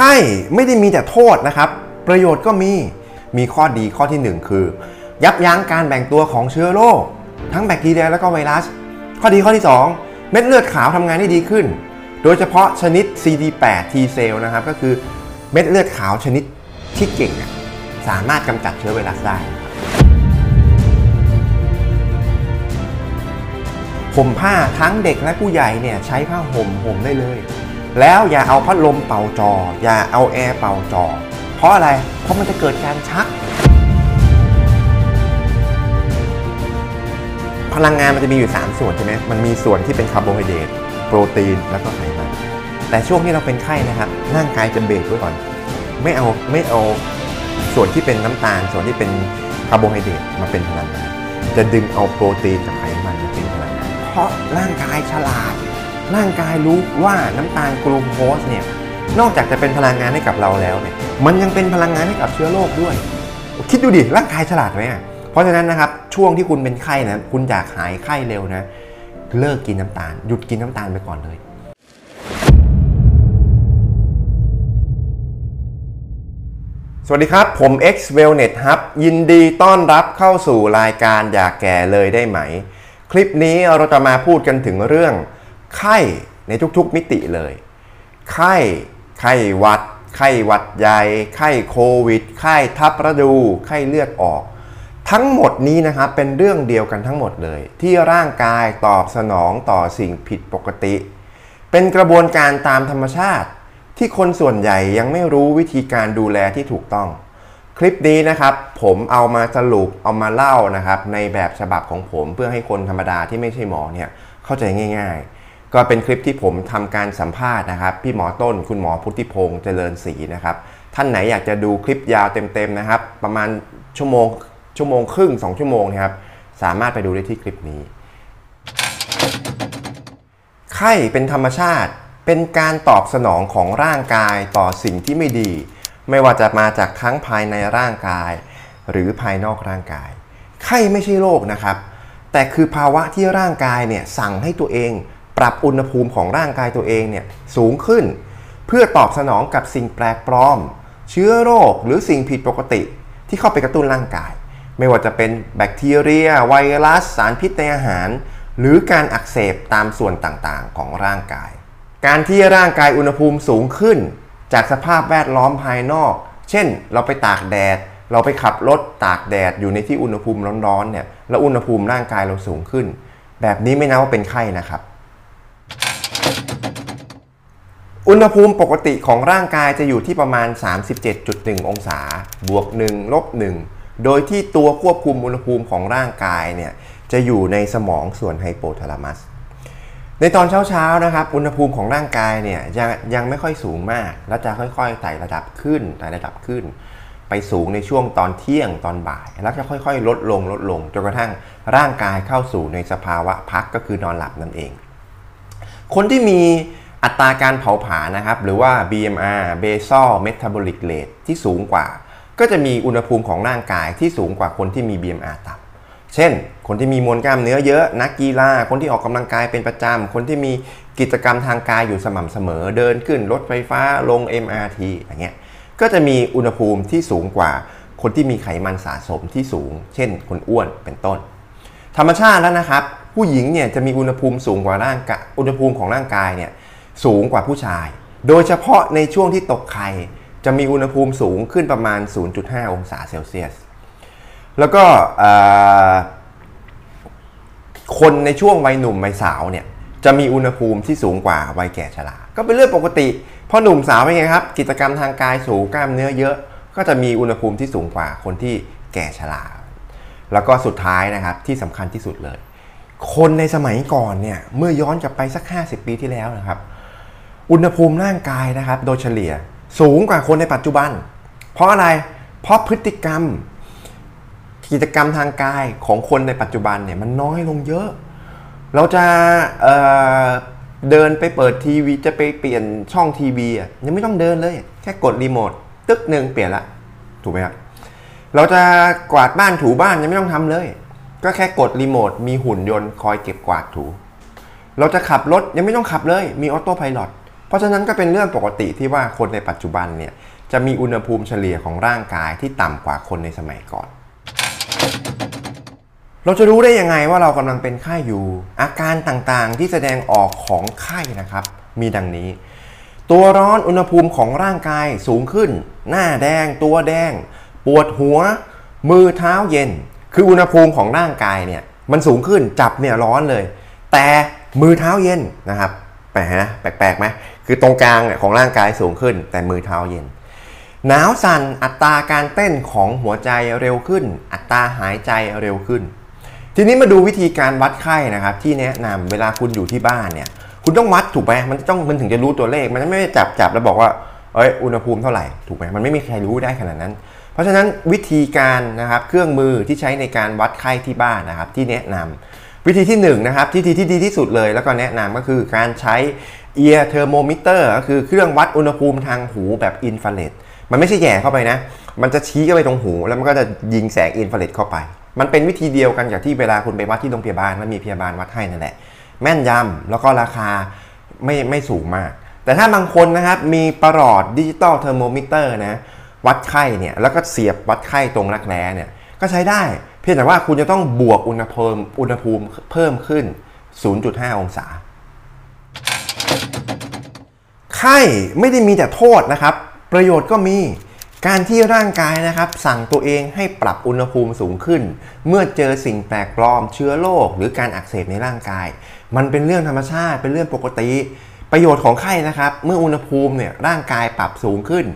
ข้ไม่ได้มีแต่โทษนะครับ ประโยชน์ก็มีมีข้อดีข้อที่ 1 คือ ยับยั้งการแบ่งตัวของเชื้อโรคทั้งแบคทีเรียและก็ไวรัส ข้อดีข้อที่ 2 เม็ดเลือดขาวทำงานได้ดีขึ้น โดยเฉพาะชนิด CD8 T cell นะครับ ก็คือเม็ดเลือดขาวชนิดที่เก่ง สามารถกำจัดเชื้อไวรัสได้ห่มผ้าทั้งเด็กและผู้ใหญ่เนี่ยใช้ผ้าห่มห่มได้เลย แล้วอย่าเอาพัดลมเป่าจ่อ อย่าเอาแอร์เป่าจ่อ เพราะอะไร เพราะมันจะเกิดการชัก พลังงานมันจะมีอยู่ 3 ส่วนใช่ไหมมันมีส่วนที่เป็นคาร์โบไฮเดรตโปรตีนแล้วก็ไขมันแต่ช่วงที่เราเป็นไข้นะครับร่างกายจะเบรกไว้ก่อน ไม่เอาไม่เอาส่วนที่เป็นน้ำตาล ส่วนที่เป็นคาร์โบไฮเดรตมาเป็นพลังงานจะดึงเอาโปรตีนกับไขมันมาเป็นพลังงานเพราะร่างกายฉลาด ร่างกายรู้ว่าน้ำตาลกลูโคสเนี่ยนอกจากจะเป็นพลังงานให้กับเราแล้วเนี่ยมันยังเป็นพลังงานให้กับเชื้อโรคด้วย คิดดูดิร่างกายฉลาดไหมอะเพราะฉะนั้นนะครับช่วงที่คุณเป็นไข้นะคุณอยากหายไข้เร็วนะ เลิกกินน้ำตาล หยุดกินน้ำตาลไปก่อนเลยสวัสดีครับ ผม X Wellness Hub ยินดีต้อนรับเข้าสู่รายการอยากแก่เลยได้ไหม คลิปนี้เราจะมาพูดกันถึงเรื่อง ไข้ในทุกๆมิติเลย ไข้ ไข้หวัด ไข้หวัดใหญ่ ไข้โควิด ไข้ทับฤดู ไข้เลือดออก ทั้งหมดนี้นะครับเป็นเรื่องเดียวกันทั้งหมดเลย ที่ร่างกายตอบสนองต่อสิ่งผิดปกติ เป็นกระบวนการตามธรรมชาติ ที่คนส่วนใหญ่ยังไม่รู้วิธีการดูแลที่ถูกต้องคลิปนี้นะครับผมเอามาสรุปเอามาเล่านะครับในแบบฉบับของผมเพื่อให้คนธรรมดาที่ไม่ใช่หมอเนี่ยเข้าใจง่าย ๆ ก็เป็นคลิปที่ผมทำการสัมภาษณ์นะครับ พี่หมอต้นคุณหมอพุทธิพงษ์เจริญศรีนะครับ ท่านไหนอยากจะดูคลิปยาวเต็มๆนะครับ ประมาณชั่วโมงชั่วโมงครึ่ง 2 ชั่วโมงนะครับ สามารถไปดูได้ที่คลิปนี้ ไข้เป็นธรรมชาติ เป็นการตอบสนองของร่างกายต่อสิ่งที่ไม่ดี ไม่ว่าจะมาจากทั้งภายในร่างกาย หรือภายนอกร่างกาย ไข้ไม่ใช่โรคนะครับ แต่คือภาวะที่ร่างกายเนี่ยสั่งให้ตัวเอง ปรับอุณหภูมิของร่างกายตัวเองเนี่ยสูงขึ้น เพื่อตอบสนองกับสิ่งแปลกปลอม เชื้อโรคหรือสิ่งผิดปกติ ที่เข้าไปกระตุ้นร่างกาย ไม่ว่าจะเป็นแบคทีเรีย ไวรัส สารพิษในอาหาร หรือการอักเสบตามส่วนต่างๆ ของร่างกาย การที่ร่างกายอุณหภูมิสูงขึ้น จากสภาพแวดล้อมภายนอก เช่น เราไปตากแดดเราไปขับรถตากแดดอยู่ในที่อุณหภูมิร้อนๆเนี่ยแล้วอุณหภูมิร่างกายเราสูงขึ้น แบบนี้ไม่นับว่าเป็นไข้นะครับ อุณหภูมิปกติของร่างกายจะอยู่ที่ประมาณ 37.1 องศา บวก 1 ลบ 1 โดยที่ตัวควบคุมอุณหภูมิของร่างกายเนี่ยจะอยู่ในสมองส่วนไฮโปทาลามัส ในตอนเช้าๆนะครับ อุณหภูมิของร่างกายเนี่ยยังยังไม่ค่อยสูงมาก แล้วจะค่อยๆไต่ระดับขึ้นไต่ระดับขึ้น ไปสูงในช่วงตอนเที่ยงตอนบ่าย แล้วจะค่อยๆ ลดลงลดลงจนกระทั่งร่างกายเข้าสู่ในสภาวะพักก็คือนอนหลับนั่นเอง คนที่มี อัตราการเผาผลาญนะครับ หรือว่า BMR basal metabolic rate ที่สูงกว่า ก็จะมีอุณหภูมิของร่างกายที่สูงกว่าคนที่มี BMR ต่ำเช่น คนที่มีมวลกล้ามเนื้อเยอะนักกีฬาคนที่ออกกำลังกายเป็นประจำคนที่มีกิจกรรมทางกายอยู่สม่ำเสมอ เดินขึ้นรถไฟฟ้าลง MRT อย่างเงี้ยก็จะมีอุณหภูมิที่สูงกว่า คนที่มีไขมันสะสมที่สูง เช่น คนอ้วนเป็นต้น ธรรมชาติแล้วนะครับ ผู้หญิงเนี่ยจะมีอุณหภูมิสูงกว่าร่างกายอุณหภูมิของร่างกายเนี่ย สูงกว่าผู้ชาย โดยเฉพาะในช่วงที่ตกไข่ จะมีอุณหภูมิสูงขึ้นประมาณ 0.5 องศาเซลเซียส แล้วก็คนในช่วงวัยหนุ่มวัยสาวเนี่ยจะมีอุณหภูมิที่สูงกว่าวัยแก่ชรา ก็เป็นเรื่องปกติ เพราะหนุ่มสาวเป็นไงครับ กิจกรรมทางกายสูงกล้ามเนื้อเยอะ ก็จะมีอุณหภูมิที่สูงกว่าคนที่แก่ชรา แล้วก็สุดท้ายนะครับที่สำคัญที่สุดเลย คนในสมัยก่อนเนี่ยเมื่อย้อนกลับไปสัก 50 ปีที่แล้วนะครับ อุณหภูมิร่างกายนะครับ โดยเฉลี่ยสูงกว่าคนในปัจจุบัน เพราะอะไร เพราะพฤติกรรม กิจกรรมทางกายของคนในปัจจุบันเนี่ยมันน้อยลงเยอะ เราจะเเดินไปเปิดทีวีจะไปเปลี่ยนช่องทีวียังไม่ต้องเดินเลย แค่กดรีโมทตึกหนึ่งเปลี่ยนละถูกไหมครับเราจะกวาดบ้านถูบ้านยังไม่ต้องทำเลย ก็แค่กดรีโมทมีหุ่นยนต์คอยเก็บกวาดถู เราจะขับรถยังไม่ต้องขับเลย มีออโต้พายロ เพราะฉะนั้นก็เป็นเรื่องปกติที่ว่าคนในปัจจุบันเนี่ยจะมีอุณหภูมิเฉลี่ยของร่างกายที่ต่ำกว่าคนในสมัยก่อน เราจะรู้ได้ยังไงว่าเรากำลังเป็นไข้อยู่ อาการต่างๆที่แสดงออกของไข้นะครับ มีดังนี้ ตัวร้อนอุณหภูมิของร่างกายสูงขึ้น หน้าแดง ตัวแดง ปวดหัว มือเท้าเย็น คืออุณหภูมิของร่างกายเนี่ยมันสูงขึ้นจับเนี่ยร้อนเลย แต่มือเท้าเย็นนะครับ แปลกนะแปลกๆไหมคือตรงกลางเนี่ยของร่างกายสูงขึ้น แต่มือเท้าเย็น หนาวสั่นอัตราการเต้นของหัวใจเร็วขึ้น อัตราหายใจเร็วขึ้น ทีนี้มาดูวิธีการวัดไข้นะครับ ที่แนะนำเวลาคุณอยู่ที่บ้านเนี่ย คุณต้องวัดถูกไหมมันต้องมันถึงจะรู้ตัวเลข มันไม่ได้จับจับแล้วบอกว่าเอ้ยอุณหภูมิเท่าไหร่ถูกไหมมันไม่มีใครรู้ได้ขนาดนั้น เพราะฉะนั้นวิธีการนะครับเครื่องมือที่ใช้ในการวัดไข้ที่บ้านนะครับที่แนะนำ วิธีที่1นนะครับวิธีที่ดีที่สุดเลย แล้วก็แนะนำก็คือการใช้ ear thermometer ก็คือเครื่องวัดอุณหภูมิทางหูแบบอินฟราเรดมันไม่ใช่แย่เข้าไปนะ มันจะชี้เข้าไปตรงหู แล้วมันก็จะยิงแสงอินฟราเรดเข้าไป มันเป็นวิธีเดียวกันกับที่เวลาคุณไปวัดที่โรงพยาบาลแล้วมีพยาบาลวัดให้นั่นแหละ แม่นยำแล้วก็ราคาไม่ไม่สูงมาก แต่ถ้าบางคนนะครับมีประหลอดดิจิตอลเทอร์โมมิเตอร์นะวัดไข้เนี่ยแล้วก็เสียบวัดไข้ตรงรักแร้เนี่ย ก็ใช้ได้ เพียงแต่ว่าคุณจะต้องบวกอุณหภูมิอุณหภูมิเพิ่มขึ้น 0.5 องศา ไข้ไม่ได้มีแต่โทษนะครับ ประโยชน์ก็มีการที่ร่างกายนะครับ สั่งตัวเองให้ปรับอุณหภูมิสูงขึ้น เมื่อเจอสิ่งแปลกปลอมเชื้อโรคหรือการอักเสบในร่างกาย มันเป็นเรื่องธรรมชาติเป็นเรื่องปกติ ประโยชน์ของไข้นะครับ เมื่ออุณหภูมิเนี่ยร่างกายปรับสูงขึ้น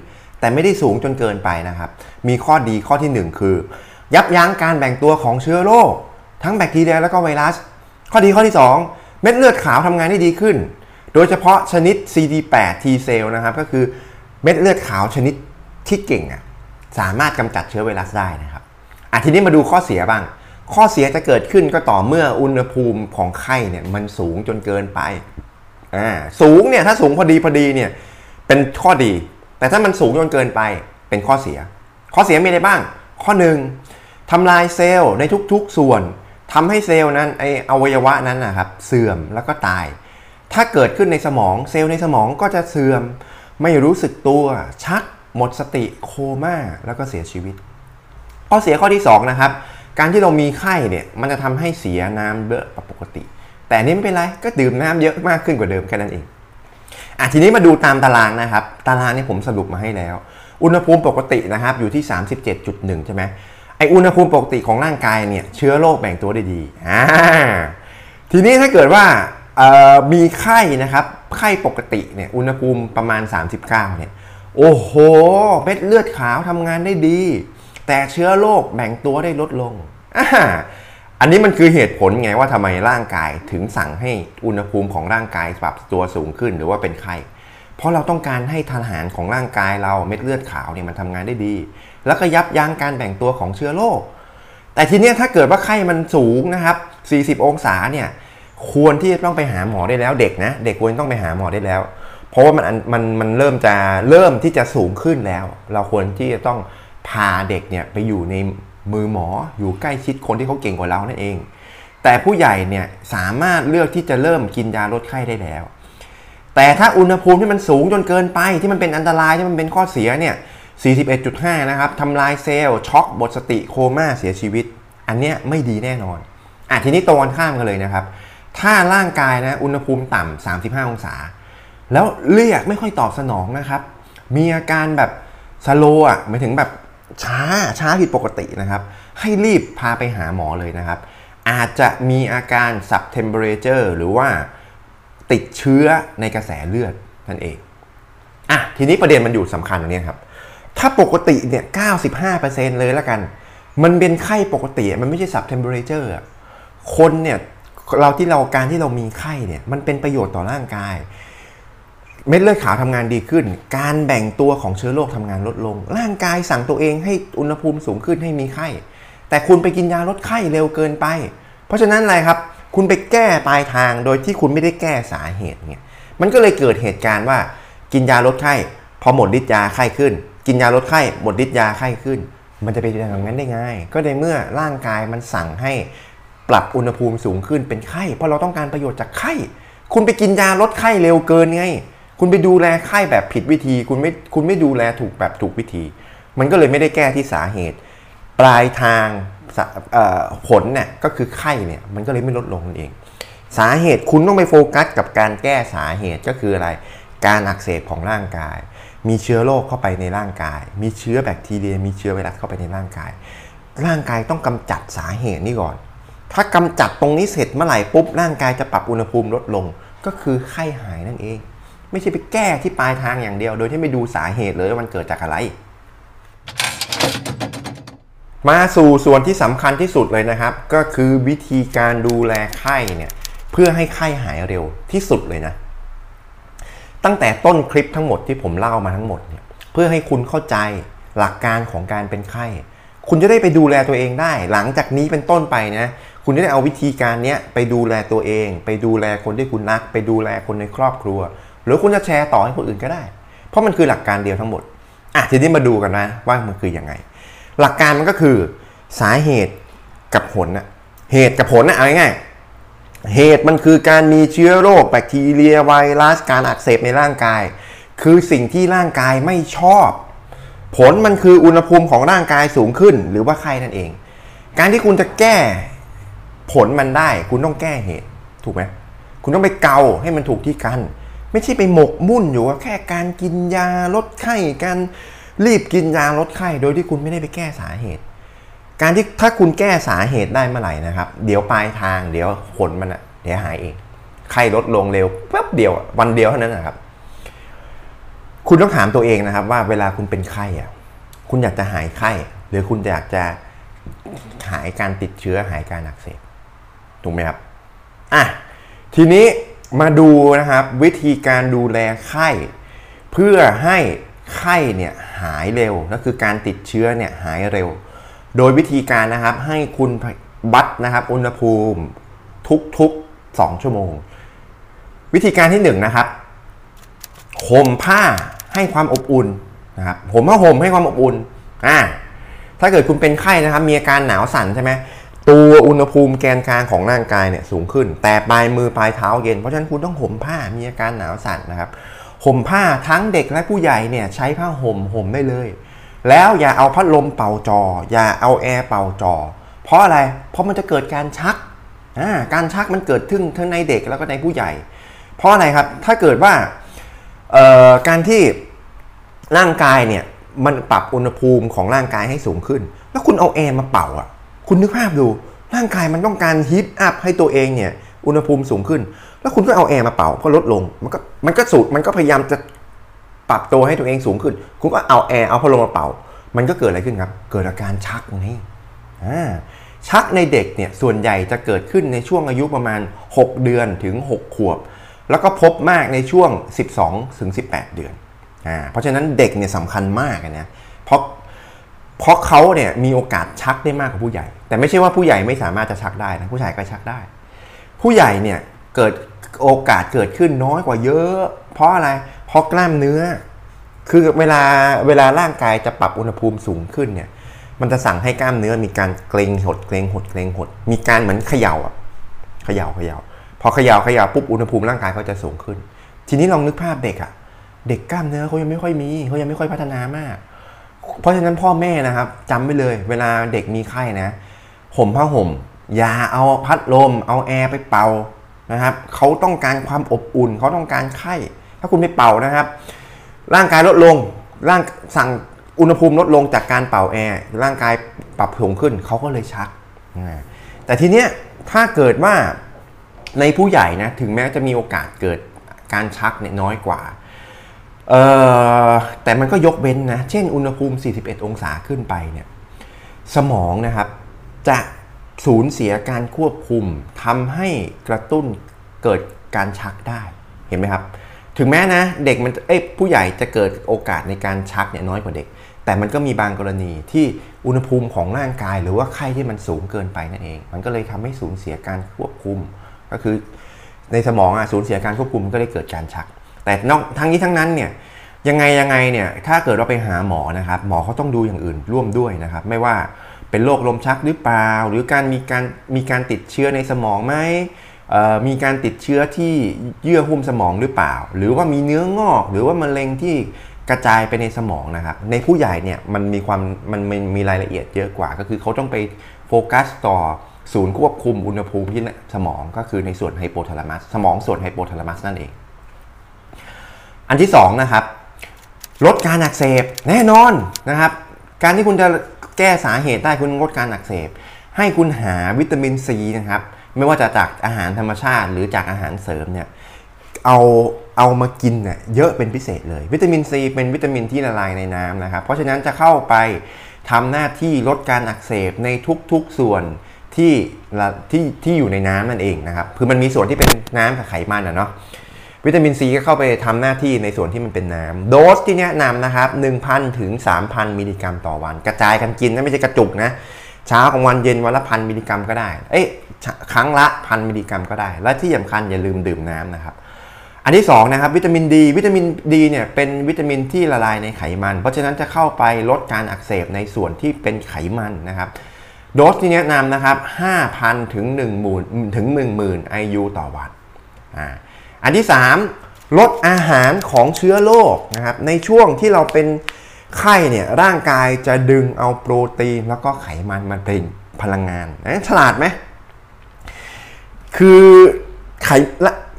แต่ไม่ได้สูงจนเกินไปนะครับ มีข้อดีข้อที่ 1 คือ ยับยั้งการแบ่งตัวของเชื้อโรคทั้งแบคทีเรียและก็ไวรัส ข้อดีข้อที่ 2 เม็ดเลือดขาวทำงานได้ดีขึ้น โดยเฉพาะชนิด CD8 T cell นะครับก็คือเม็ดเลือดขาวชนิดที่เก่งอะสามารถกำจัดเชื้อไวรัสได้นะครับอะทีนี้มาดูข้อเสียบ้าง ข้อเสียจะเกิดขึ้นก็ต่อเมื่ออุณหภูมิของไข้เนี่ยมันสูงจนเกินไปอ่าสูงเนี่ยถ้าสูงพอดีพอดีเนี่ยเป็นข้อดี แต่ถ้ามันสูงจนเกินไปเป็นข้อเสีย ข้อเสียมีอะไรบ้าง ข้อหนึ่งทำลายเซลล์ในทุกๆส่วนทำให้เซลล์นั้นไออวัยวะนั้นนะครับเสื่อมแล้วก็ตาย ถ้าเกิดขึ้นในสมองเซลล์ในสมองก็จะเสื่อม ไม่รู้สึกตัวชัก หมดสติโคม่าแล้วก็เสียชีวิต ข้อเสียข้อที่2นะครับการที่เรามีไข้เนี่ยมันจะทำให้เสียน้ำเยอะกว่าปกติ แต่นี่ไม่เป็นไรก็ดื่มน้ำเยอะมากขึ้นกว่าเดิมแค่นั้นเองอะทีนี้มาดูตามตารางนะครับ ตารางนี่ผมสรุปมาให้แล้ว อุณหภูมิปกตินะครับอยู่ที่ 37.1 ใช่ไหมไออุณหภูมิปกติของร่างกายเนี่ยเชื้อโรคแบ่งตัวได้ดีอ่าทีนี้ถ้าเกิดว่ามีไข้นะครับไข้ปกติเนี่ยอุณหภูมิประมาณ 39เนี่ยโอ้โหเม็ดเลือดขาวทำงานได้ดี แต่เชื้อโรคแบ่งตัวได้ลดลงออันนี้มันคือเหตุผลไงว่าทำไมร่างกายถึงสั่งให้อุณหภูมิของร่างกายปรับตัวสูงขึ้นหรือว่าเป็นไข้ เพราะเราต้องการให้ทหารของร่างกายเราเม็ดเลือดขาวเนี่ยมันทำงานได้ดี แล้วก็ยับยั้งการแบ่งตัวของเชื้อโรคแต่ทีนี้ถ้าเกิดว่าไข้มันสูงนะครับ 40 องศาเนี่ยควรที่จะต้องไปหาหมอได้แล้วเด็กนะเด็กควรต้องไปหาหมอได้แล้ว เพราะว่ามันมันมันเริ่มจะเริ่มที่จะสูงขึ้นแล้ว เราควรที่จะต้องพาเด็กเนี่ยไปอยู่ในมือหมออยู่ใกล้ชิดคนที่เขาเก่งกว่าเรานั่นเอง แต่ผู้ใหญ่เนี่ยสามารถเลือกที่จะเริ่มกินยาลดไข้ได้แล้ว แต่ถ้าอุณหภูมิที่มันสูงจนเกินไปที่มันเป็นอันตรายที่มันเป็นข้อเสียเนี่ย 41.5 นะครับทำลายเซลล์ช็อกหมดสติโคม่าเสียชีวิต อันเนี้ยไม่ดีแน่นอนอะทีนี้ตรงกันข้ามกันเลยนะครับ ถ้าร่างกายนะอุณหภูมิต่ำ35 องศา แล้วเลือดไม่ค่อยตอบสนองนะครับ มีอาการแบบสโลอะหมายถึงแบบช้าช้าผิดปกตินะครับ ให้รีบพาไปหาหมอเลยนะครับ อาจจะมีอาการ sub temperature หรือว่า ติดเชื้อในกระแสเลือดนั่นเองอะทีนี้ประเด็นมันอยู่สำคัญตรงนี้ครับ ถ้าปกติเนี่ย95%เลยแล้วกัน มันเป็นไข้ปกติมันไม่ใช่ sub temperature คนเนี่ยเราที่เราการที่เรามีไข้เนี่ยมันเป็นประโยชน์ต่อร่างกาย เม็ดเลือดขาวทำงานดีขึ้น การแบ่งตัวของเชื้อโรคทำงานลดลง ร่างกายสั่งตัวเองให้อุณหภูมิสูงขึ้นให้มีไข้ แต่คุณไปกินยาลดไข้เร็วเกินไป เพราะฉะนั้นอะไรครับ คุณไปแก้ปลายทางโดยที่คุณไม่ได้แก้สาเหตุเนี่ยมันก็เลยเกิดเหตุการณ์ว่า กินยาลดไข้ พอหมดฤทธิ์ยาไข้ขึ้น กินยาลดไข้ หมดฤทธิ์ยาไข้ขึ้น มันจะไปอย่างนั้นได้ไงก็ในเมื่อร่างกายมันสั่งให้ปรับอุณหภูมิสูงขึ้นเป็นไข้ เพราะเราต้องการประโยชน์จากไข้ คุณไปกินยาลดไข้เร็วเกินไง คุณไปดูแลไข้แบบผิดวิธี คุณไม่คุณไม่ดูแลถูกแบบถูกวิธี มันก็เลยไม่ได้แก้ที่สาเหตุ ปลายทาง ผลเนี่ยก็คือไข้เนี่ยมันก็เลยไม่ลดลงนั่นเอง สาเหตุคุณต้องไปโฟกัสกับการแก้สาเหตุก็คืออะไร การอักเสบของร่างกาย มีเชื้อโรคเข้าไปในร่างกาย มีเชื้อแบคทีเรีย มีเชื้อไวรัสเข้าไปในร่างกาย ร่างกายต้องกำจัดสาเหตุนี่ก่อน ถ้ากำจัดตรงนี้เสร็จเมื่อไหร่ปุ๊บร่างกายจะปรับอุณหภูมิลดลงก็คือไข้หายนั่นเอง ไม่ใช่ไปแก้ที่ปลายทางอย่างเดียว โดยที่ไม่ดูสาเหตุเลยว่ามันเกิดจากอะไร มาสู่ส่วนที่สำคัญที่สุดเลยนะครับ ก็คือวิธีการดูแลไข้เนี่ยเพื่อให้ไข้หายเร็วที่สุดเลยนะ ตั้งแต่ต้นคลิปทั้งหมดที่ผมเล่ามาทั้งหมดเนี่ยเพื่อให้คุณเข้าใจหลักการของการเป็นไข้ คุณจะได้ไปดูแลตัวเองได้ หลังจากนี้เป็นต้นไปนะคุณจะได้เอาวิธีการนี้ไปดูแลตัวเอง ไปดูแลคนที่คุณรัก ไปดูแลคนในครอบครัว หรือคุณจะแชร์ต่อให้คนอื่นก็ได้ เพราะมันคือหลักการเดียวทั้งหมดอะทีนี้มาดูกันนะว่ามันคืออยังไง หลักการมันก็คือสาเหตุกับผลนะเหตุกับผลนะเอาง่ายเหตุมันคือการมีเชื้อโรคแบคทีเรียไวรัสการอักเสบในร่างกาย คือสิ่งที่ร่างกายไม่ชอบ ผลมันคืออุณหภูมิของร่างกายสูงขึ้น หรือว่าไข้นั่นเอง การที่คุณจะแก้ผลมันได้ คุณต้องแก้เหตุถูกไหมคุณต้องไปเกาให้มันถูกที่กัน ไม่ใช่ไปหมกมุ่นอยู่ว่าแค่การกินยาลดไข้กา รีบกินยาลดไข้โดยที่คุณไม่ได้ไปแก้สาเหตุ การที่ถ้าคุณแก้สาเหตุได้เมื่อไหร่นะครับ เดี๋ยวปลายทางเดี๋ยวผลมันอะเดี๋ยวหายเองไข้ลดลงเร็วแป๊บเดียววันเดียวเท่านั้นนะครับ คุณต้องถามตัวเองนะครับว่าเวลาคุณเป็นไข้อะคุณอยากจะหายไข้ หรือคุณอยากจะหายการติดเชื้อหายการอักเสบถูกไหมครับอะทีนี้มาดูนะครับวิธีการดูแลไข้ เพื่อให้ไข้เนี่ย หายเร็วก็คือการติดเชื้อเนี่ยหายเร็ว โดยวิธีการนะครับให้คุณบัดนะครับอุณหภูมิทุกๆ 2 ชั่วโมง วิธีการที่1นนะครับห่มผ้าให้ความอบอุ่นนะครับผมว่าห่มให้ความอบอุ่นอ่าถ้าเกิดคุณเป็นไข้นะครับ มีอาการหนาวสั่นใช่ไหมตัวอุณหภูมิแกนกลางของร่างกายเนี่ยสูงขึ้น แต่ปลายมือปลายเท้าเย็น เพราะฉะนั้นคุณต้องห่มผ้ามีอาการหนาวสั่นนะครับ ห่มผ้าทั้งเด็กและผู้ใหญ่เนี่ยใช้ผ้าห่มห่มได้เลย แล้วอย่าเอาพัดลมเป่าจอ อย่าเอาแอร์เป่าจอ เพราะอะไร เพราะมันจะเกิดการชักการชักมันเกิดขึ้นทั้งในเด็กแล้วก็ในผู้ใหญ่ เพราะอะไรครับ ถ้าเกิดว่าการที่ร่างกายเนี่ยมันปรับอุณหภูมิของร่างกายให้สูงขึ้น แล้วคุณเอาแอร์มาเป่าอะ คุณนึกภาพดู ร่างกายมันต้องการ heat up ให้ตัวเองเนี่ยอุณหภูมิสูงขึ้น แล้วคุณก็เอาแอร์มาเป่าก็ลดลง มันก็มันก็สูดมันก็พยายามจะปรับตัวให้ตัวเองสูงขึ้น คุณก็เอาแอร์เอาพัดลมมาเป่า มันก็เกิดอะไรขึ้นครับ เกิดอาการชักไงอ่าชักในเด็กเนี่ยส่วนใหญ่จะเกิดขึ้นในช่วงอายุประมาณ 6 เดือนถึง 6 ขวบ แล้วก็พบมากในช่วง 12ถึง18 เดือนอ่าเพราะฉะนั้นเด็กเนี่ยสำคัญมากนะเพราะเพราะเขาเนี่ยมีโอกาสชักได้มากกว่าผู้ใหญ่ แต่ไม่ใช่ว่าผู้ใหญ่ไม่สามารถจะชักได้นะผู้ชายก็ชักได้ ผู้ใหญ่เนี่ยเกิด โอกาสเกิดขึ้นน้อยกว่าเยอะ เพราะอะไร เพราะกล้ามเนื้อ คือเวลาเวลาร่างกายจะปรับอุณหภูมิสูงขึ้นเนี่ย มันจะสั่งให้กล้ามเนื้อมีการเกรงหดเกรงหดเกรงหด มีการเหมือนเขย่าอะเขย่าเขย่าพอเขย่าเขย่าปุ๊บอุณหภูมิร่างกายเขาจะสูงขึ้น ทีนี้ลองนึกภาพเด็กอะ เด็กกล้ามเนื้อเขายังไม่ค่อยมีเขายังไม่ค่อยพัฒนามาก เพราะฉะนั้นพ่อแม่นะครับจำไว้เลย เวลาเด็กมีไข้นะห่มผ้าห่มอย่าเอาพัดลม เอาแอร์ไปเป่า นะครับเขาต้องการความอบอุ่นเขาต้องการไข้ ถ้าคุณไม่เป่านะครับ ร่างกายลดลงร่างสั่งอุณหภูมิลดลงจากการเป่าแอร์ร่างกายปรับสูงขึ้นเขาก็เลยชัก แต่ทีเนี้ยถ้าเกิดว่าในผู้ใหญ่นะถึงแม้จะมีโอกาสเกิดการชักเนี่ยน้อยกว่าแต่มันก็ยกเว้นนะ เช่นอุณหภูมิ 41 องศาขึ้นไปเนี่ยสมองนะครับจะ สูญเสียการควบคุมทำให้กระตุ้นเกิดการชักได้เห็นไหมครับ ถึงแม้นะเด็กมันเอ้ผู้ใหญ่จะเกิดโอกาสในการชักเนี่ยน้อยกว่าเด็ก แต่มันก็มีบางกรณีที่อุณหภูมิของร่างกาย หรือว่าไข้ที่มันสูงเกินไปนั่นเอง มันก็เลยทำให้สูญเสียการควบคุม ก็คือในสมองอะสูญเสียการควบคุมก็เลยเกิดการชัก แต่นอกทั้งนี้ทั้งนั้นเนี่ยยังไงยังไงเนี่ยถ้าเกิดเราไปหาหมอนะครับหมอเขาต้องดูอย่างอื่นร่วมด้วยนะครับ ไม่ว่า เป็นโรคลมชักหรือเปล่า หรือการมีการมีการติดเชื้อในสมองไหมมีการติดเชื้อที่เยื่อหุ้มสมองหรือเปล่า หรือว่ามีเนื้องอก หรือว่ามะเร็งที่กระจายไปในสมองนะครับ ในผู้ใหญ่เนี่ยมันมีความมันมันมีรายละเอียดเยอะกว่า ก็คือเขาต้องไปโฟกัสต่อศูนย์ควบคุมอุณหภูมิที่สมองก็คือในส่วนไฮโปทาลามัสสมองส่วนไฮโปทาลามัสนั่นเอง อันที่สองนะครับลดการอักเสบแน่นอนนะครับ การที่คุณจะแก้สาเหตุได้คุณลดการอักเสบ ให้คุณหาวิตามินซีนะครับ ไม่ว่าจะจากอาหารธรรมชาติหรือจากอาหารเสริมเนี่ยเอาเอามากินเนี่ยเยอะเป็นพิเศษเลย วิตามินซีเป็นวิตามินที่ละลายในน้ำนะครับ เพราะฉะนั้นจะเข้าไปทำหน้าที่ลดการอักเสบในทุกๆส่วนที่ที่ที่อยู่ในน้ำนั่นเองนะครับ คือมันมีส่วนที่เป็นน้ำกับไขมันอะเนาะ วิตามินซีก็เข้าไปทำหน้าที่ในส่วนที่มันเป็นน้ำโดสที่แนะนำนะครับ 1,000 ถึง 3,000 มิลลิกรัมต่อวัน กระจายกันกินนะไม่ใช่กระจุกนะ เช้ากลางวันเย็นวันละพันมิลลิกรัมก็ได้ เอ้ยครั้งละพันมิลลิกรัมก็ได้ และที่สำคัญอย่าลืมดื่มน้ำนะครับ อันที่2นะครับวิตามินดีวิตามินดีเนี่ยเป็นวิตามินที่ละลายในไขมัน เพราะฉะนั้นจะเข้าไปลดการอักเสบในส่วนที่เป็นไขมันนะครับโดสที่แนะนำนะครับ 5,000 ถึง 10,000ถึง 10,000 IU ต่อวันอ่า อันที่ 3 ลดอาหารของเชื้อโรคนะครับ ในช่วงที่เราเป็นไข้เนี่ยร่างกายจะดึงเอาโปรตีนแล้วก็ไขมันมาเป็นพลังงานฉลาดไหมคือไข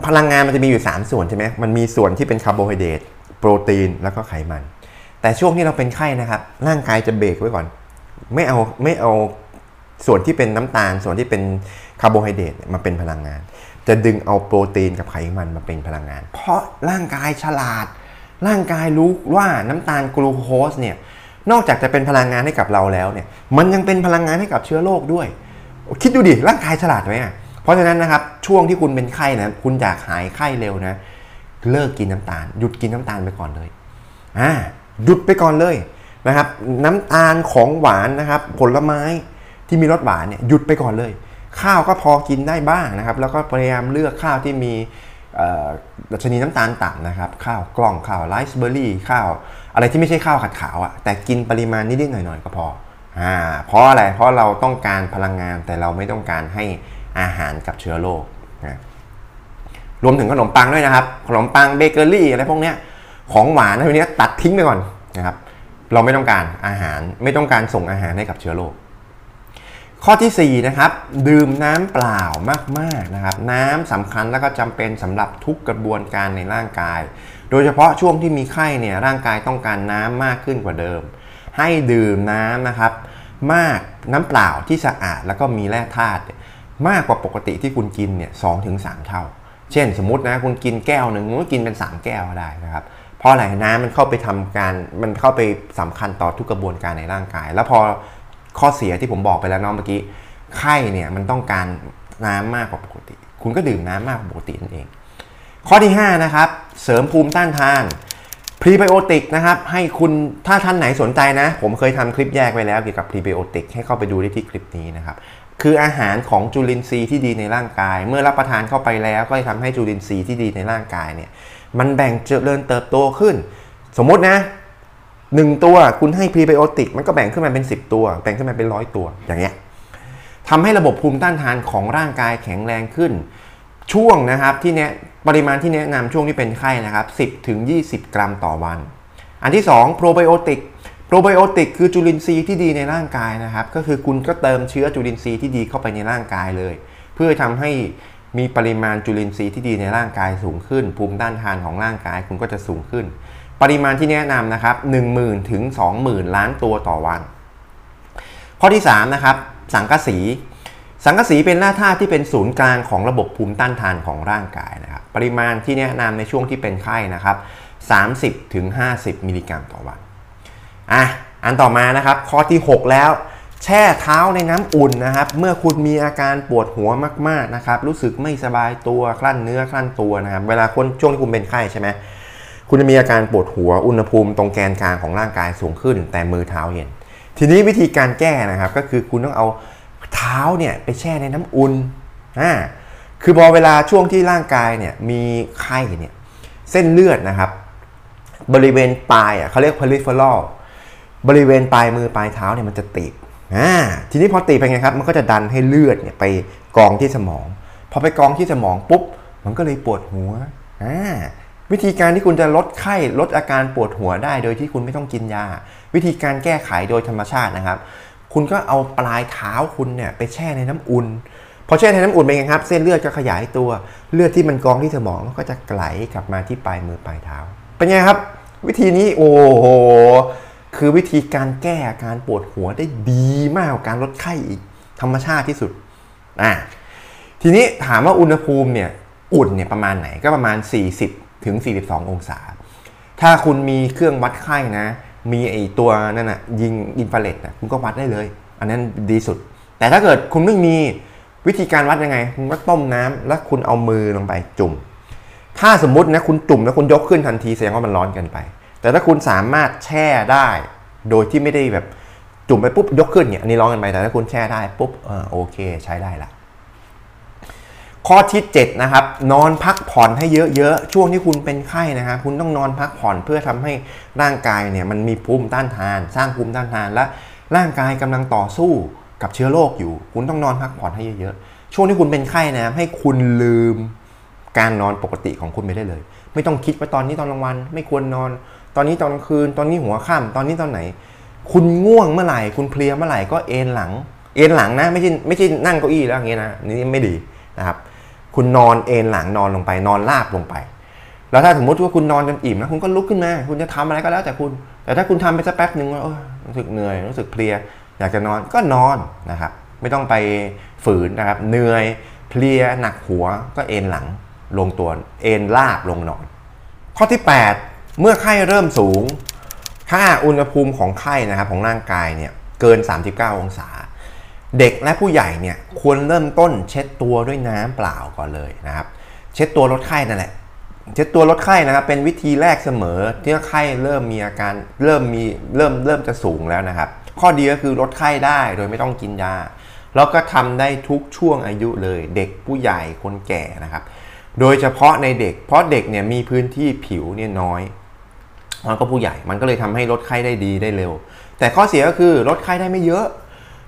พลังงานมันจะมีอยู่ 3 ส่วนใช่ไหมมันมีส่วนที่เป็นคาร์โบไฮเดรตโปรตีนแล้วก็ไขมัน แต่ช่วงที่เราเป็นไข้นะครับ ร่างกายจะเบรกไว้ก่อน ไม่เอาไม่เอาส่วนที่เป็นน้ำตาล ส่วนที่เป็นคาร์โบไฮเดรตมาเป็นพลังงาน จะดึงเอาโปรตีนกับไขมันมาเป็นพลังงาน เพราะร่างกายฉลาด ร่างกายรู้ว่าน้ำตาลกลูโคสเนี่ยนอกจากจะเป็นพลังงานให้กับเราแล้วเนี่ยมันยังเป็นพลังงานให้กับเชื้อโรคด้วย คิดดูดิร่างกายฉลาดไหมอะเพราะฉะนั้นนะครับช่วงที่คุณเป็นไข้นะคุณอยากหายไข้เร็วนะเลิกกินน้ำตาล หยุดกินน้ำตาลไปก่อนเลยอ่าหยุดไปก่อนเลยนะครับ น้ำตาลของหวานนะครับ ผลไม้ที่มีรสหวานเนี่ยหยุดไปก่อนเลย ข้าวก็พอกินได้บ้างนะครับ แล้วก็พยายามเลือกข้าวที่มีดัชนีน้ำตาลต่ำนะครับ ข้าวกล้องข้าวไรซ์เบอร์รี่ข้าว อะไรที่ไม่ใช่ข้าวขัดขาวอะ่ะแต่กินปริมาณนิดๆหน่อยๆก็พออ่าเพราะอะไรเพราะเราต้องการพลังงานแต่เราไม่ต้องการให้อาหารกับเชื้อโรคนะรวมถึงขนมปังด้วยนะครับ ขนมปังเบเกอรี่อะไรพวกเนี้ยของหวานอะไรพวกนี้ตัดทิ้งไปก่อนนะครับ เราไม่ต้องการอาหารไม่ต้องการส่งอาหารให้กับเชื้อโรค ข้อที่4นะครับดื่มน้ำเปล่ามากๆนะครับน้ำสำคัญแล้วก็จำเป็นสำหรับทุกกระบวนการในร่างกาย โดยเฉพาะช่วงที่มีไข้เนี่ยร่างกายต้องการน้ำมากขึ้นกว่าเดิม ให้ดื่มน้ำนะครับ มากน้ำเปล่าที่สะอาดแล้วก็มีแร่ธาตุมากกว่าปกติที่คุณกินเนี่ยสองถึงสามเท่า เช่นสมมตินะคุณกินแก้วหนึ่งคุณก็กินเป็น 3 แก้วได้นะครับเพราะอะไรน้ำมันเข้าไปทำการมันเข้าไปสำคัญต่อทุกกระบวนการในร่างกาย แล้วพอ ข้อเสียที่ผมบอกไปแล้วน้องเมื่อกี้ไข้เนี่ยมันต้องการน้ำมากกว่าปกติ คุณก็ดื่มน้ำมากกว่าปกตินั่นเอง ข้อที่ 5 นะครับ เสริมภูมิต้านทานพรีไบโอติกนะครับให้คุณถ้าท่านไหนสนใจนะ ผมเคยทำคลิปแยกไว้แล้วเกี่ยวกับพรีไบโอติกให้เข้าไปดูได้ที่คลิปนี้นะครับคืออาหารของจุลินทรีย์ที่ดีในร่างกาย เมื่อรับประทานเข้าไปแล้วก็จะทำให้จุลินทรีย์ที่ดีในร่างกายเนี่ยมันแบ่งเจริญเติบโตขึ้น สมมตินะ หนึ่งตัวคุณให้พรีไบโอติกมันก็แบ่งขึ้นมาเป็น 10 ตัว แบ่งขึ้นมาเป็นร้อยตัวอย่างเงี้ยทำให้ระบบภูมิต้านทานของร่างกายแข็งแรงขึ้น ช่วงนะครับที่เนี้ยปริมาณที่แนะนำช่วงที่เป็นไข้นะครับ10ถึง20 กรัมต่อวัน อันที่2โปรไบโอติกโปรไบโอติกคือจุลินทรีย์ที่ดีในร่างกายนะครับ ก็คือคุณก็เติมเชื้อจุลินทรีย์ที่ดีเข้าไปในร่างกายเลย เพื่อทำให้มีปริมาณจุลินทรีย์ที่ดีในร่างกายสูงขึ้น ภูมิต้านทานของร่างกายคุณก็จะสูงขึ้น ปริมาณที่แนะนำนะครับ 10,000 ถึง 20,000 ล้านตัวต่อวัน ข้อที่3นะครับสังกะสี สังกะสีเป็นแร่ธาตุที่เป็นศูนย์กลางของระบบภูมิต้านทานของร่างกายนะครับปริมาณที่แนะนำในช่วงที่เป็นไข้นะครับ30ถึง50 มิลลิกรัมต่อวันอะอันต่อมานะครับข้อที่ 6 แล้ว แช่เท้าในน้ำอุ่นนะครับ เมื่อคุณมีอาการปวดหัวมากๆนะครับ รู้สึกไม่สบายตัวคลั่นเนื้อคลั่นตัวนะครับ เวลาคนช่วงที่คุณเป็นไข้ใช่ไหม คุณจะมีอาการปวดหัวอุณหภูมิตรงแกนกลางของร่างกายสูงขึ้น แต่มือเท้าเย็น ทีนี้วิธีการแก้นะครับก็คือคุณต้องเอาเท้าเนี่ยไปแช่ในน้ำอุ่นอ่าคือพอเวลาช่วงที่ร่างกายเนี่ยมีไข้เนี่ยเส้นเลือดนะครับ บริเวณปลายอะเขาเรียก peripheral บริเวณปลายมือปลายเท้าเนี่ยมันจะติดอ่าทีนี้พอติดไปไงครับ มันก็จะดันให้เลือดเนี่ยไปกองที่สมอง พอไปกองที่สมองปุ๊บ มันก็เลยปวดหัวอ่า วิธีการที่คุณจะลดไข้ลดอาการปวดหัวได้ โดยที่คุณไม่ต้องกินยา วิธีการแก้ไขโดยธรรมชาตินะครับ คุณก็เอาปลายเท้าคุณเนี่ยไปแช่ในน้ำอุ่นพอแช่ในน้ำอุ่นเป็นไงครับ เส้นเลือดก็ขยายตัวเลือดที่มันกองที่สมองก็จะไหลกลับมาที่ปลายมือปลายเท้า เป็นไงครับ วิธีนี้โอ้โหคือวิธีการแก้อาการปวดหัวได้ดีมากกว่าการลดไข้อีกธรรมชาติที่สุดอะทีนี้ถามว่าอุณหภูมิเนี่ยอุ่นเนี่ยประมาณไหนก็ประมาณ 40 ถึง 42 องศา ถ้าคุณมีเครื่องวัดไข้นะ มีไอตัวนั่นนะยิงอินฟราเรดนะคุณก็วัดได้เลย อันนั้นดีสุด แต่ถ้าเกิดคุณไม่มีวิธีการวัดยังไง คุณก็ต้มน้ำแล้วคุณเอามือลงไปจุ่ม ถ้าสมมตินะคุณจุ่มแล้วคุณยกขึ้นทันทีแสดงว่ามันร้อนเกินไป แต่ถ้าคุณสามารถแช่ได้ โดยที่ไม่ได้แบบจุ่มไปปุ๊บยกขึ้นเนี่ยอันนี้ร้อนเกินไปแต่ถ้าคุณแช่ได้ปุ๊บเออโอเค ใช้ได้ละ ข้อที่7นะครับนอนพักผ่อนให้เยอะๆช่วงที่คุณเป็นไข้นะครับคุณต้องนอนพักผ่อนเพื่อทำให้ร่างกายเนี่ยมันมีภูมิต้านทาน สร้างภูมิต้านทานและร่างกายกำลังต่อสู้กับเชื้อโรคอยู่ คุณต้องนอนพักผ่อนให้เยอะๆช่วงที่คุณเป็นไข้นะให้คุณลืมการนอนปกติของคุณไปได้เลย ไม่ต้องคิดว่าตอนนี้ตอนกลางวัน ไม่ควรนอน ตอนนี้ตอนกลางคืน ตอนนี้หัวค่ำตอนนี้ตอนไหน คุณง่วงเมื่อไหร่ คุณเพลียเมื่อไหร่ก็เอนหลัง เอนหลังนะไม่ใช่ไม่ใช่นั่งเก้าอี้แล้วอย่างเงี้ยนะนี่ไม่ดีนะครับ คุณนอนเอนหลังนอนลงไป นอนราบลงไป แล้วถ้าสมมติว่าคุณนอนจนอิ่มแล้วคุณก็ลุกขึ้นมา คุณจะทำอะไรก็แล้วแต่คุณ แต่ถ้าคุณทำไปสักแป๊บหนึ่งว่ารู้สึกเหนื่อยรู้สึกเพลีย อยากจะนอนก็นอนนะครับ ไม่ต้องไปฝืนนะครับ เหนื่อยเพลียหนักหัวก็เอนหลังลงตัวเอนราบลงนอน ข้อที่ 8 เมื่อไข้เริ่มสูง ค่าอุณหภูมิของไข้นะครับของร่างกายเนี่ยเกิน 39 องศา เด็กและผู้ใหญ่เนี่ยควรเริ่มต้นเช็ดตัวด้วยน้ำเปล่าก่อนเลยนะครับ เช็ดตัวลดไข้นั่นแหละ เช็ดตัวลดไข้นะครับเป็นวิธีแรกเสมอที่ไข้เริ่มมีอาการเริ่มมีเริ่มเริ่มจะสูงแล้วนะครับ ข้อดีก็คือลดไข้ได้โดยไม่ต้องกินยาแล้วก็ทำได้ทุกช่วงอายุเลย เด็กผู้ใหญ่คนแก่นะครับ โดยเฉพาะในเด็ก เพราะเด็กเนี่ยมีพื้นที่ผิวเนี่ยน้อยมันก็ผู้ใหญ่มันก็เลยทำให้ลดไข้ได้ดีได้เร็ว แต่ข้อเสียก็คือลดไข้ได้ไม่เยอะ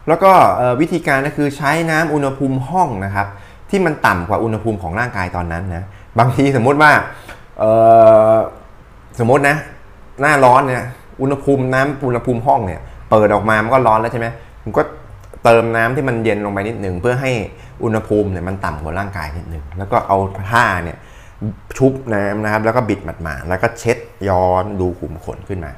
แล้วก็วิธีการก็คือใช้น้ำอุณหภูมิห้องนะครับ ที่มันต่ำกว่าอุณหภูมิของร่างกายตอนนั้นนะบางทีสมมุติว่าสมมตินะ หน้าร้อนเนี่ยอุณหภูมิน้ำอุณหภูมิห้องเนี่ย เปิดออกมามันก็ร้อนแล้วใช่ไหมผมก็เติมน้ำที่มันเย็นลงไปนิดหนึ่งเพื่อให้อุณหภูมิเนี่ยมันต่ำกว่าร่างกายนิดหนึ่งแล้วก็เอาผ้าเนี่ยชุบน้ำนะครับ แล้วก็บิดหมาดๆแล้วก็เช็ดย้อนดูขุมขนขึ้นมา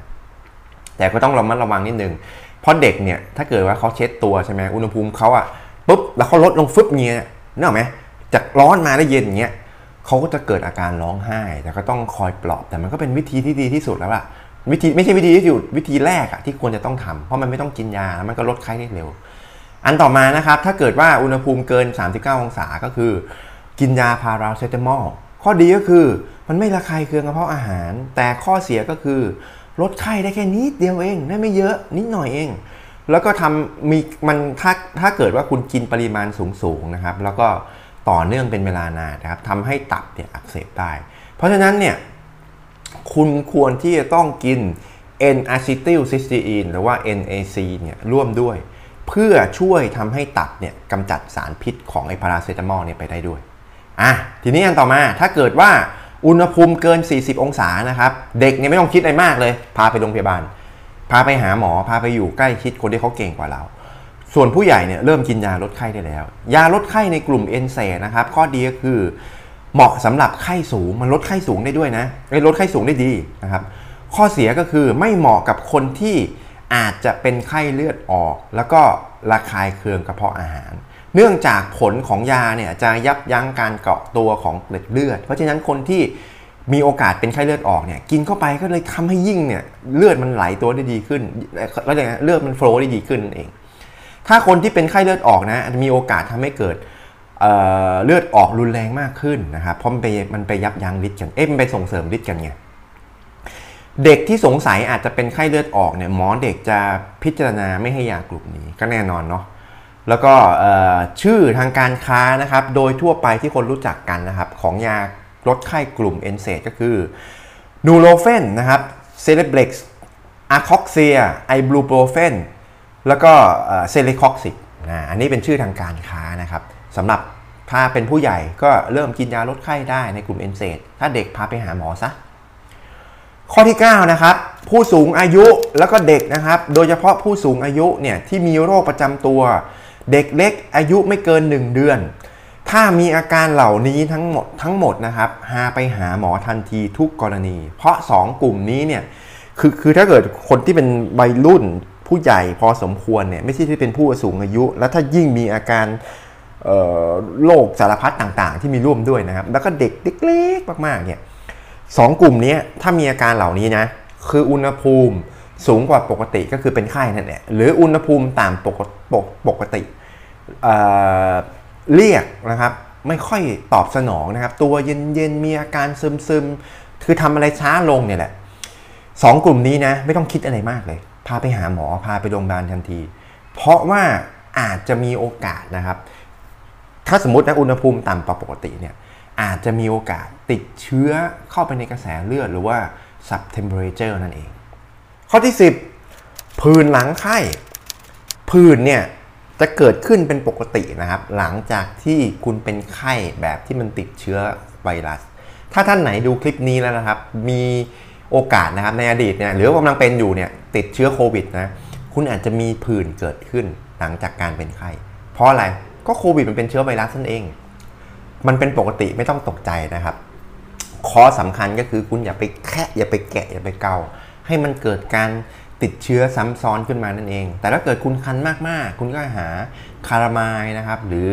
แต่ก็ต้องระมัดระวังนิดนึง เพราะเด็กเนี่ยถ้าเกิดว่าเขาเช็ดตัวใช่ไหมอุณหภูมิเขาอะปุ๊บแล้วเขาลดลงฟึบเงี้ยนึกออกไหมจากร้อนมาได้เย็นอย่างเงี้ยเขาก็จะเกิดอาการร้องไห้ แต่ก็ต้องคอยปลอบแต่มันก็เป็นวิธีที่ดีที่สุดแล้วอะวิธีไม่ใช่วิธีที่สุดวิธีแรกอะที่ควรจะต้องทำเพราะมันไม่ต้องกินยาแล้วมันก็ลดไข้ได้เร็ว อันต่อมานะครับถ้าเกิดว่าอุณหภูมิเกิน 39 องศาก็คือ กินยาพาราเซตามอลข้อดีก็คือมันไม่ระคายเคืองกระเพาะอาหาร แต่ข้อเสียก็คือ ลดไข้ได้แค่นิดเดียวเองได้ไม่เยอะนิดหน่อยเอง แล้วก็ทำมีมันถ้าถ้าเกิดว่าคุณกินปริมาณสูงๆนะครับ แล้วก็ต่อเนื่องเป็นเวลานานนะครับทำให้ตับเนี่ยอักเสบได้ เพราะฉะนั้นเนี่ยคุณควรที่จะต้องกิน N-acetylcysteine หรือว่า NAC เนี่ยร่วมด้วย เพื่อช่วยทำให้ตับเนี่ยกำจัดสารพิษของไอพาราเซตามอลเนี่ยไปได้ด้วยอะทีนี้อันต่อมาถ้าเกิดว่า อุณหภูมิเกิน 40 องศานะครับ เด็กเนี่ยไม่ต้องคิดอะไรมากเลย พาไปโรงพยาบาล พาไปหาหมอ พาไปอยู่ใกล้ชิดคนที่เขาเก่งกว่าเรา ส่วนผู้ใหญ่เนี่ยเริ่มกินยาลดไข้ได้แล้ว ยาลดไข้ในกลุ่มเอนเซนะครับ ข้อดีก็คือเหมาะสำหรับไข้สูง มันลดไข้สูงได้ด้วยนะลดไข้สูงได้ดีนะครับ ข้อเสียก็คือไม่เหมาะกับคนที่อาจจะเป็นไข้เลือดออก แล้วก็ระคายเคืองกระเพาะอาหาร เนื่องจากผลของยาเนี่ยจะยับยั้งการเกาะตัวของเกล็ดเลือด เพราะฉะนั้นคนที่มีโอกาสเป็นไข้เลือดออกเนี่ยกินเข้าไปก็เลยทำให้ยิ่งเนี่ยเลือดมันไหลตัวได้ดีขึ้นแล้วอย่างเลือดมันโฟล์ได้ดีขึ้นเอง ถ้าคนที่เป็นไข้เลือดออกนะมีโอกาสทำให้เกิดเเลือดออกรุนแรงมากขึ้นนะครับเพราะมันไปมันไปยับยั้งฤทธิ์กันเอ๊ะมันไปส่งเสริมฤทธิ์กันไงเด็กที่สงสัยอาจจะเป็นไข้เลือดออกเนี่ยหมอเด็กจะพิจารณาไม่ให้ยากลุ่มนี้ก็แน่นอนเนาะ แล้วก็ชื่อทางการค้านะครับ โดยทั่วไปที่คนรู้จักกันนะครับ ของยาลดไข้กลุ่ม NSAID ก็คือ Nurofen นะครับ Celebrex Arcoxia ibuprofen แล้วก็ celecoxib นะอันนี้เป็นชื่อทางการค้านะครับสำหรับถ้าเป็นผู้ใหญ่ก็เริ่มกินยาลดไข้ได้ในกลุ่ม NSAID ถ้าเด็กพาไปหาหมอซะข้อที่ 9 นะครับ ผู้สูงอายุแล้วก็เด็กนะครับ โดยเฉพาะผู้สูงอายุเนี่ยที่มีโรคประจำตัว เด็กเล็กอายุไม่เกิน 1 เดือน ถ้ามีอาการเหล่านี้ทั้งหมดทั้งหมดนะครับหาไปหาหมอทันทีทุกกรณี เพราะ 2 กลุ่มนี้เนี่ยคือคือถ้าเกิดคนที่เป็นวัยรุ่นผู้ใหญ่พอสมควรเนี่ยไม่ใช่ที่เป็นผู้สูงอายุ แล้วถ้ายิ่งมีอาการโรคสารพัดต่างๆ ที่มีร่วมด้วยนะครับ แล้วก็เด็กเล็กๆมากๆเนี่ยสองกลุ่มนี้ถ้ามีอาการเหล่านี้นะคืออุณหภูมิ สูงกว่าปกติก็คือเป็นไข้นั่นแหละหรืออุณหภูมิต่ำปกปกติเเรียกนะครับไม่ค่อยตอบสนองนะครับ ตัวเย็นๆมีอาการซึมๆคือทำอะไรช้าลงเนี่ยแหละสองกลุ่มนี้นะไม่ต้องคิดอะไรมากเลย พาไปหาหมอพาไปโรงพยาบาลทันที เพราะว่าอาจจะมีโอกาสนะครับ ถ้าสมมตินะอุณหภูมิต่ำกว่าปกติเนี่ยอาจจะมีโอกาสติดเชื้อเข้าไปในกระแสเลือดหรือว่า sub temperature นั่นเอง ข้อที่ 10 ผื่นหลังไข้ผื่นเนี่ยจะเกิดขึ้นเป็นปกตินะครับ หลังจากที่คุณเป็นไข้แบบที่มันติดเชื้อไวรัส ถ้าท่านไหนดูคลิปนี้แล้วนะครับ มีโอกาสนะครับในอดีตเนี่ยหรือกำลังเป็นอยู่เนี่ยติดเชื้อโควิดนะคุณอาจจะมีผื่นเกิดขึ้นหลังจากการเป็นไข้เพราะอะไรก็โควิดมันเป็นเชื้อไวรัสนั่นเอง มันเป็นปกติไม่ต้องตกใจนะครับข้อสำคัญก็คือคุณอย่าไปแคะอย่าไปแกะอย่าไปเกา ให้มันเกิดการติดเชื้อซ้ำซ้อนขึ้นมานั่นเอง แต่ถ้าเกิดคุณคันมากๆ คุณก็หาคารามายนะครับ หรือ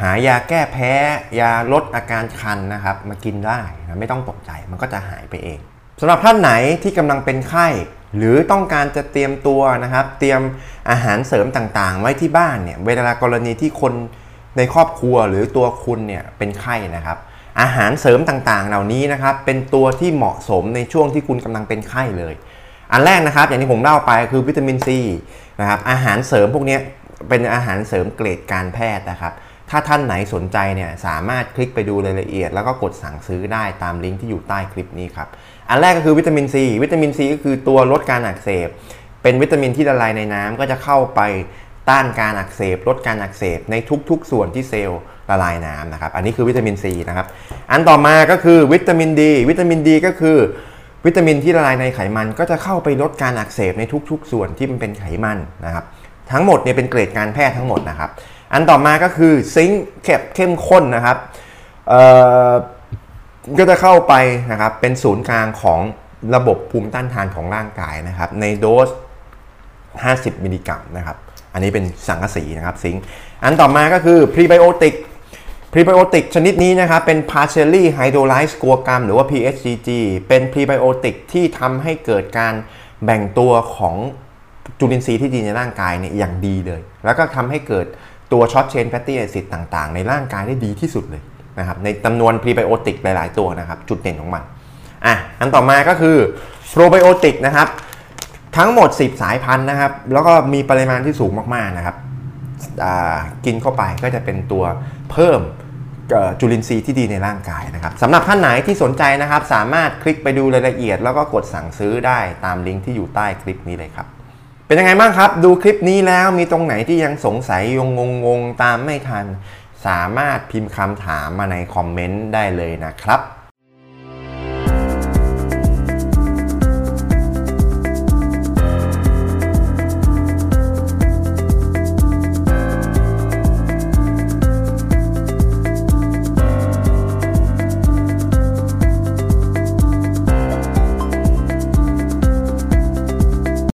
หายาแก้แพ้ ยาลดอาการคันนะครับ มากินได้นะไม่ต้องตกใจมันก็จะหายไปเองสำหรับท่านไหนที่กำลังเป็นไข้ หรือต้องการจะเตรียมตัวนะครับ เตรียมอาหารเสริมต่างๆ ไว้ที่บ้านเนี่ยเวลากรณีที่คนในครอบครัวหรือตัวคุณเนี่ยเป็นไข้นะครับ อาหารเสริมต่างๆ เหล่านี้นะครับเป็นตัวที่เหมาะสมในช่วงที่คุณกำลังเป็นไข้เลย อันแรกนะครับอย่างที่ผมเล่าไปคือวิตามินซีนะครับอาหารเสริมพวกนี้เป็นอาหารเสริมเกรดการแพทย์นะครับถ้าท่านไหนสนใจเนี่ยสามารถคลิกไปดูรายละเอียด แล้วก็กดสั่งซื้อได้ตามลิงก์ที่อยู่ใต้คลิปนี้ครับอันแรกก็คือวิตามินซีวิตามินซีก็คือตัวลดการอักเสบเป็นวิตามินที่ละลายในน้ำก็จะเข้าไป ต้านการอักเสบลดการอักเสบในทุกๆ ส่วนที่เซลล์ละลายน้ำนะครับ อันนี้คือวิตามินซีนะครับ อันต่อมาก็คือวิตามินดี วิตามินดีก็คือ วิตามินที่ละลายในไขมันก็จะเข้าไปลดการอักเสบในทุกๆ ส่วนที่มันเป็นไขมันนะครับ ทั้งหมดเนี่ยเป็นเกรดการแพทย์ทั้งหมดนะครับ อันต่อมาก็คือซิงค์เข้มข้นนะครับก็จะเข้าไปนะครับเป็นศูนย์กลางของระบบภูมิต้านทานของร่างกายนะครับ ในโดส 50 มิลลิกรัมนะครับ อันนี้เป็นสังกะสีนะครับ zinc อันต่อมาก็คือพรีไบโอติกพรีไบโอติกชนิดนี้นะครับเป็น partially hydrolyzed guar gum หรือว่า PHGG เป็นพรีไบโอติกที่ทำให้เกิดการแบ่งตัวของจุลินทรีย์ที่ดีในร่างกายเนี่ยอย่างดีเลย แล้วก็ทำให้เกิดตัว short chain fatty acid ต่างๆ ในร่างกายได้ดีที่สุดเลยนะครับในจำนวนพรีไบโอติกหลาย ๆ ตัวนะครับ จุดเด่นของมันอะอันต่อมาก็คือโปรไบโอติกนะครับ ทั้งหมด 10 สายพันธุ์นะครับ แล้วก็มีปริมาณที่สูงมากๆนะครับกินเข้าไปก็จะเป็นตัวเพิ่มจุลินทรีย์ที่ดีในร่างกายนะครับสำหรับท่านไหนที่สนใจนะครับ สามารถคลิกไปดูรายละเอียด แล้วก็กดสั่งซื้อได้ตามลิงก์ที่อยู่ใต้คลิปนี้เลยครับ เป็นยังไงบ้างครับ ดูคลิปนี้แล้วมีตรงไหนที่ยังสงสัยยงงงงตามไม่ทัน สามารถพิมพ์คำถามมาในคอมเมนต์ได้เลยนะครับ